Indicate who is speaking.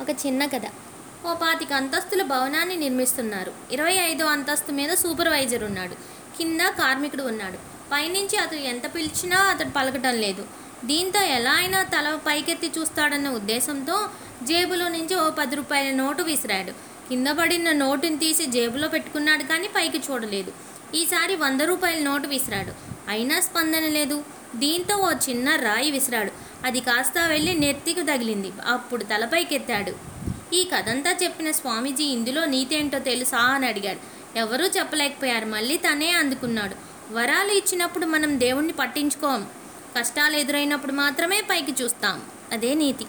Speaker 1: ఒక చిన్న కథ. ఓ పాతిక అంతస్తుల భవనాన్ని నిర్మిస్తున్నారు. ఇరవై ఐదో అంతస్తు మీద సూపర్వైజర్ ఉన్నాడు. కింద కార్మికుడు ఉన్నాడు. పైనుంచి అతడు ఎంత పిలిచినా అతడు పలకటం లేదు. దీంతో ఎలా అయినా తల పైకెత్తి చూస్తాడన్న ఉద్దేశంతో జేబులో నుంచి ఓ పది రూపాయల నోటు విసిరాడు. కింద పడిన నోటుని తీసి జేబులో పెట్టుకున్నాడు కానీ పైకి చూడలేదు. ఈసారి వంద రూపాయల నోటు విసిరాడు. అయినా స్పందన లేదు. దీంతో ఓ చిన్న రాయి విసిరాడు. అది కాస్త వెళ్ళి నెత్తికి తగిలింది. అప్పుడు తలపైకెత్తాడు. ఈ కథంతా చెప్పిన స్వామీజీ ఇందులో నీతేంటో తెలుసా అని అడిగాడు. ఎవరూ చెప్పలేకపోయారు. మళ్ళీ తనే అందుకున్నాడు. వరాలు ఇచ్చినప్పుడు మనం దేవుణ్ణి పట్టించుకోం. కష్టాలు ఎదురైనప్పుడు మాత్రమే పైకి చూస్తాం. అదే నీతి.